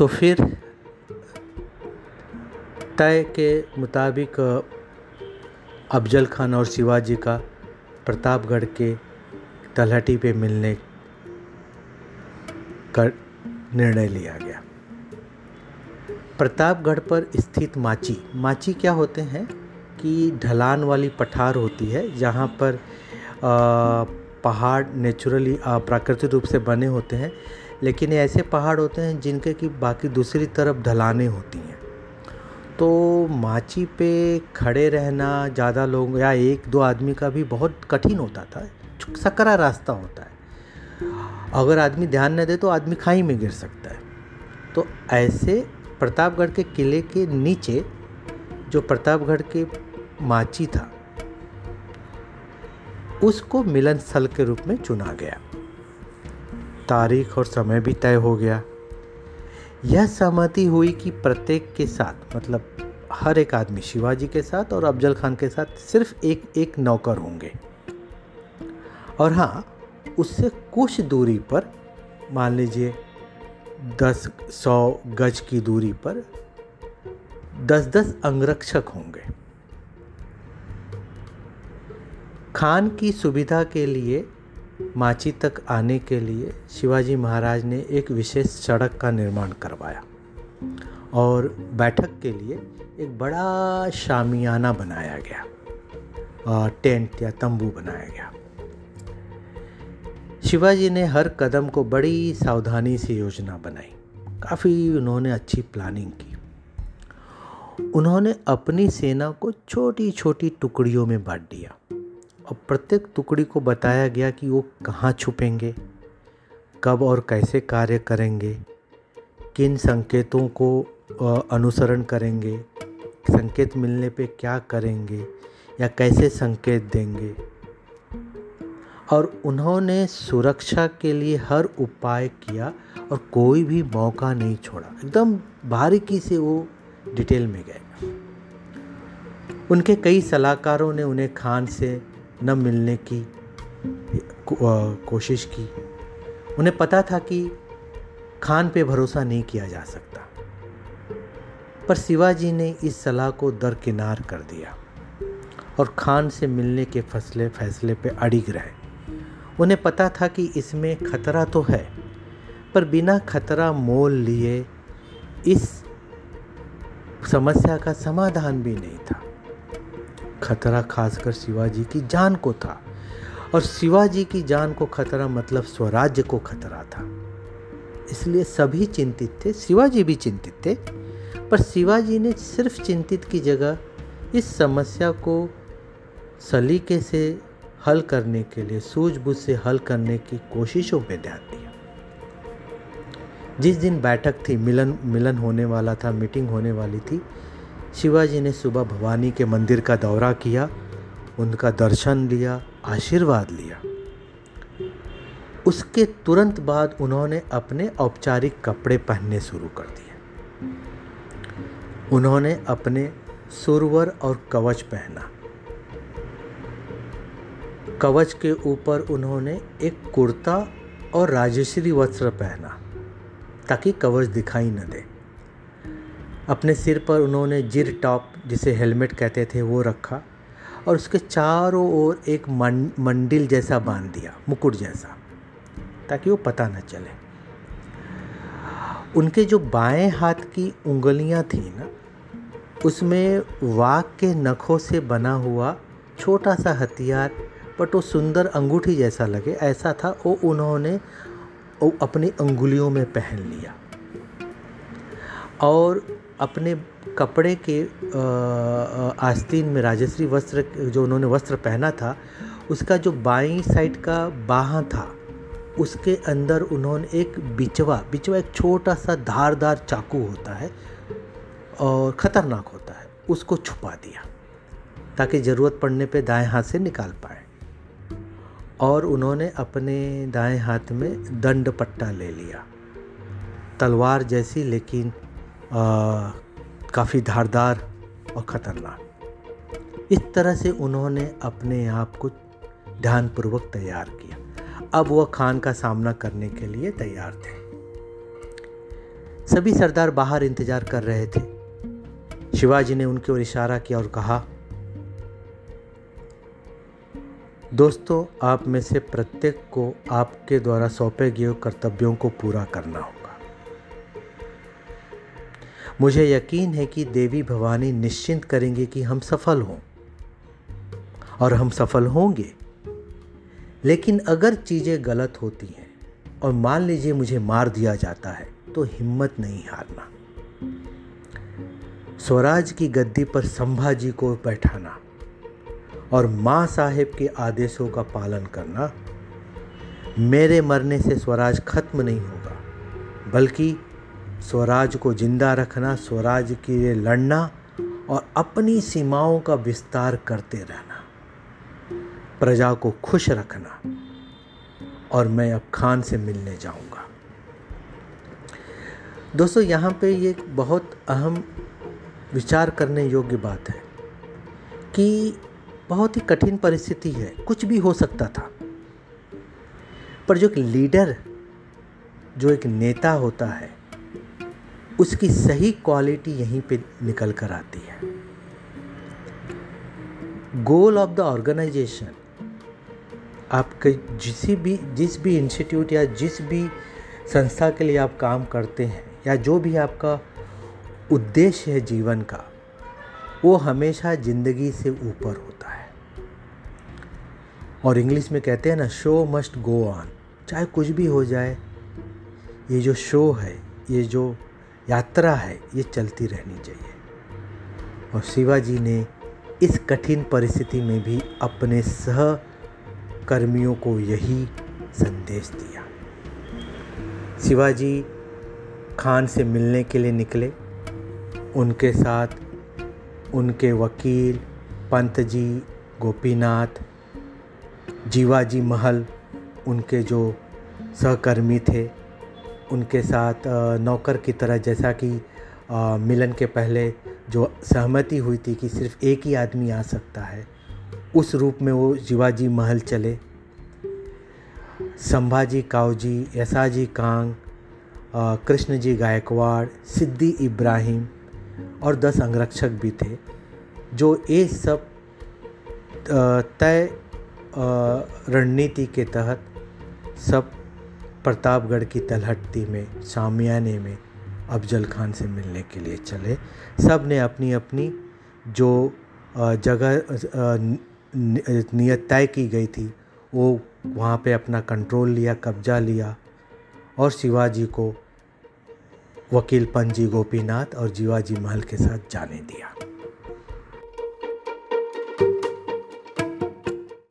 तो फिर तय के मुताबिक, अफजल खान और शिवाजी का प्रतापगढ़ के तलहटी पे मिलने का निर्णय लिया गया। प्रतापगढ़ पर स्थित माची। माची क्या होते हैं? कि ढलान वाली पठार होती है, जहाँ पर पहाड़ नेचुरली प्राकृतिक रूप से बने होते हैं। लेकिन ऐसे पहाड़ होते हैं जिनके कि बाकी दूसरी तरफ़ ढलाने होती हैं। तो माची पे खड़े रहना ज़्यादा लोग या एक दो आदमी का भी बहुत कठिन होता था, सकरा रास्ता होता है। अगर आदमी ध्यान न दे तो आदमी खाई में गिर सकता है। तो ऐसे प्रतापगढ़ के किले के नीचे जो प्रतापगढ़ के माची था, उसको मिलन स्थल के रूप में चुना गया। तारीख और समय भी तय हो गया। यह सहमति हुई कि प्रत्येक के साथ मतलब हर एक आदमी शिवाजी के साथ और अफजल खान के साथ सिर्फ़ एक एक नौकर होंगे। और हाँ उससे कुछ दूरी पर, मान लीजिए दस, सौ गज की दूरी पर दस दस अंगरक्षक होंगे। खान की सुविधा के लिए माची तक आने के लिए शिवाजी महाराज ने एक विशेष सड़क का निर्माण करवाया और बैठक के लिए एक बड़ा शामियाना बनाया गया टेंट या तंबू बनाया गया। शिवाजी ने हर कदम को बड़ी सावधानी से योजना बनाई। काफ़ी उन्होंने अच्छी प्लानिंग की। उन्होंने अपनी सेना को छोटी छोटी टुकड़ियों में बांट दिया। और प्रत्येक टुकड़ी को बताया गया कि वो कहाँ छुपेंगे, कब और कैसे कार्य करेंगे, किन संकेतों को अनुसरण करेंगे, संकेत मिलने पे क्या करेंगे या कैसे संकेत देंगे। और उन्होंने सुरक्षा के लिए हर उपाय किया और कोई भी मौका नहीं छोड़ा। एकदम बारीकी से वो डिटेल में गए। उनके कई सलाहकारों ने उन्हें खान से न मिलने की कोशिश की। उन्हें पता था कि खान पे भरोसा नहीं किया जा सकता। पर शिवाजी ने इस सलाह को दरकिनार कर दिया और खान से मिलने के फैसले फैसले पे अड़िग रहे। उन्हें पता था कि इसमें खतरा तो है, पर बिना खतरा मोल लिए इस समस्या का समाधान भी नहीं था। खतरा खासकर शिवाजी की जान को था। और शिवाजी की जान को खतरा मतलब स्वराज्य को खतरा था। इसलिए सभी चिंतित थे, शिवाजी भी चिंतित थे। पर शिवाजी ने सिर्फ़ चिंतित की जगह इस समस्या को सलीके से हल करने के लिए, सूझबूझ से हल करने की कोशिशों पे ध्यान दिया। जिस दिन बैठक थी, मिलन मिलन होने वाला था, मीटिंग होने वाली थी शिवाजी ने सुबह भवानी के मंदिर का दौरा किया, उनका दर्शन लिया, आशीर्वाद लिया। उसके तुरंत बाद उन्होंने अपने औपचारिक कपड़े पहनने शुरू कर दिए। उन्होंने अपने सुरवर और कवच पहना। कवच के ऊपर उन्होंने एक कुर्ता और राजश्री वस्त्र पहना, ताकि कवच दिखाई न दे। अपने सिर पर उन्होंने जिर टॉप, जिसे हेलमेट कहते थे, वो रखा और उसके चारों ओर एक मंडिल जैसा बाँध दिया, मुकुट जैसा, ताकि वो पता न चले। उनके जो बाएँ हाथ की उंगलियाँ थी ना, उसमें वाघ के नखों से बना हुआ छोटा सा हथियार, बट वो सुंदर अंगूठी जैसा लगे, ऐसा था, वो उन्होंने वो अपनी अंगुलियों में पहन लिया। और अपने कपड़े के आस्तीन में राजश्री वस्त्र, जो उन्होंने वस्त्र पहना था, उसका जो बाईं साइड का बाहा था, उसके अंदर उन्होंने एक बिचवा बिचवा एक छोटा सा धारदार चाकू होता है और ख़तरनाक होता है, उसको छुपा दिया, ताकि ज़रूरत पड़ने पे दाएँ हाथ से निकाल पाए। और उन्होंने अपने दाएँ हाथ में दंड पट्टा ले लिया, तलवार जैसी, लेकिन काफ़ी धारदार और ख़तरनाक। इस तरह से उन्होंने अपने आप को ध्यानपूर्वक तैयार किया। अब वह खान का सामना करने के लिए तैयार थे। सभी सरदार बाहर इंतज़ार कर रहे थे। शिवाजी ने उनकी ओर इशारा किया और कहा, दोस्तों, आप में से प्रत्येक को आपके द्वारा सौंपे गए कर्तव्यों को पूरा करना होगा। मुझे यकीन है कि देवी भवानी निश्चिंत करेंगे कि हम सफल हों। और हम सफल होंगे। लेकिन अगर चीज़ें गलत होती हैं और मान लीजिए मुझे मार दिया जाता है तो हिम्मत नहीं हारना। स्वराज की गद्दी पर संभाजी को बैठाना और माँ साहेब के आदेशों का पालन करना, मेरे मरने से स्वराज खत्म नहीं होगा, बल्कि स्वराज को ज़िंदा रखना, स्वराज के लिए लड़ना और अपनी सीमाओं का विस्तार करते रहना। प्रजा को खुश रखना और मैं अब खान से मिलने जाऊँगा। दोस्तों, यहाँ पे ये बहुत अहम विचार करने योग्य बात है कि बहुत ही कठिन परिस्थिति है, कुछ भी हो सकता था। पर जो एक लीडर, जो एक नेता होता है उसकी सही क्वालिटी यहीं पे निकल कर आती है। गोल ऑफ़ द ऑर्गेनाइजेशन आपके जिस भी जिस भी इंस्टीट्यूट या जिस भी संस्था के लिए आप काम करते हैं, या जो भी आपका उद्देश्य है जीवन का, वो हमेशा ज़िंदगी से ऊपर होता है। और इंग्लिश में कहते हैं ना शो मस्ट गो ऑन चाहे कुछ भी हो जाए, ये जो शो है, ये जो यात्रा है, ये चलती रहनी चाहिए। और शिवाजी ने इस कठिन परिस्थिति में भी अपने सहकर्मियों को यही संदेश दिया। शिवाजी खान से मिलने के लिए निकले। उनके साथ उनके वकील पंत जी गोपीनाथ, जीवाजी महल, उनके जो सहकर्मी थे उनके साथ नौकर की तरह जैसा कि मिलन के पहले जो सहमति हुई थी कि सिर्फ़ एक ही आदमी आ सकता है, उस रूप में वो शिवाजी महल चले। संभाजी कावजी यसाजी कांग कृष्ण जी गायकवाड़, सिद्दी इब्राहिम और दस अंगरक्षक भी थे, जो ये सब तय रणनीति के तहत सब प्रतापगढ़ की तलहट्टी में शामियाने में अफजल खान से मिलने के लिए चले। सबने अपनी अपनी जो जगह नियत तय की गई थी, वो वहाँ पे अपना कंट्रोल लिया, कब्जा लिया और शिवाजी को वकील पंजी गोपीनाथ और जीवाजी महल के साथ जाने दिया।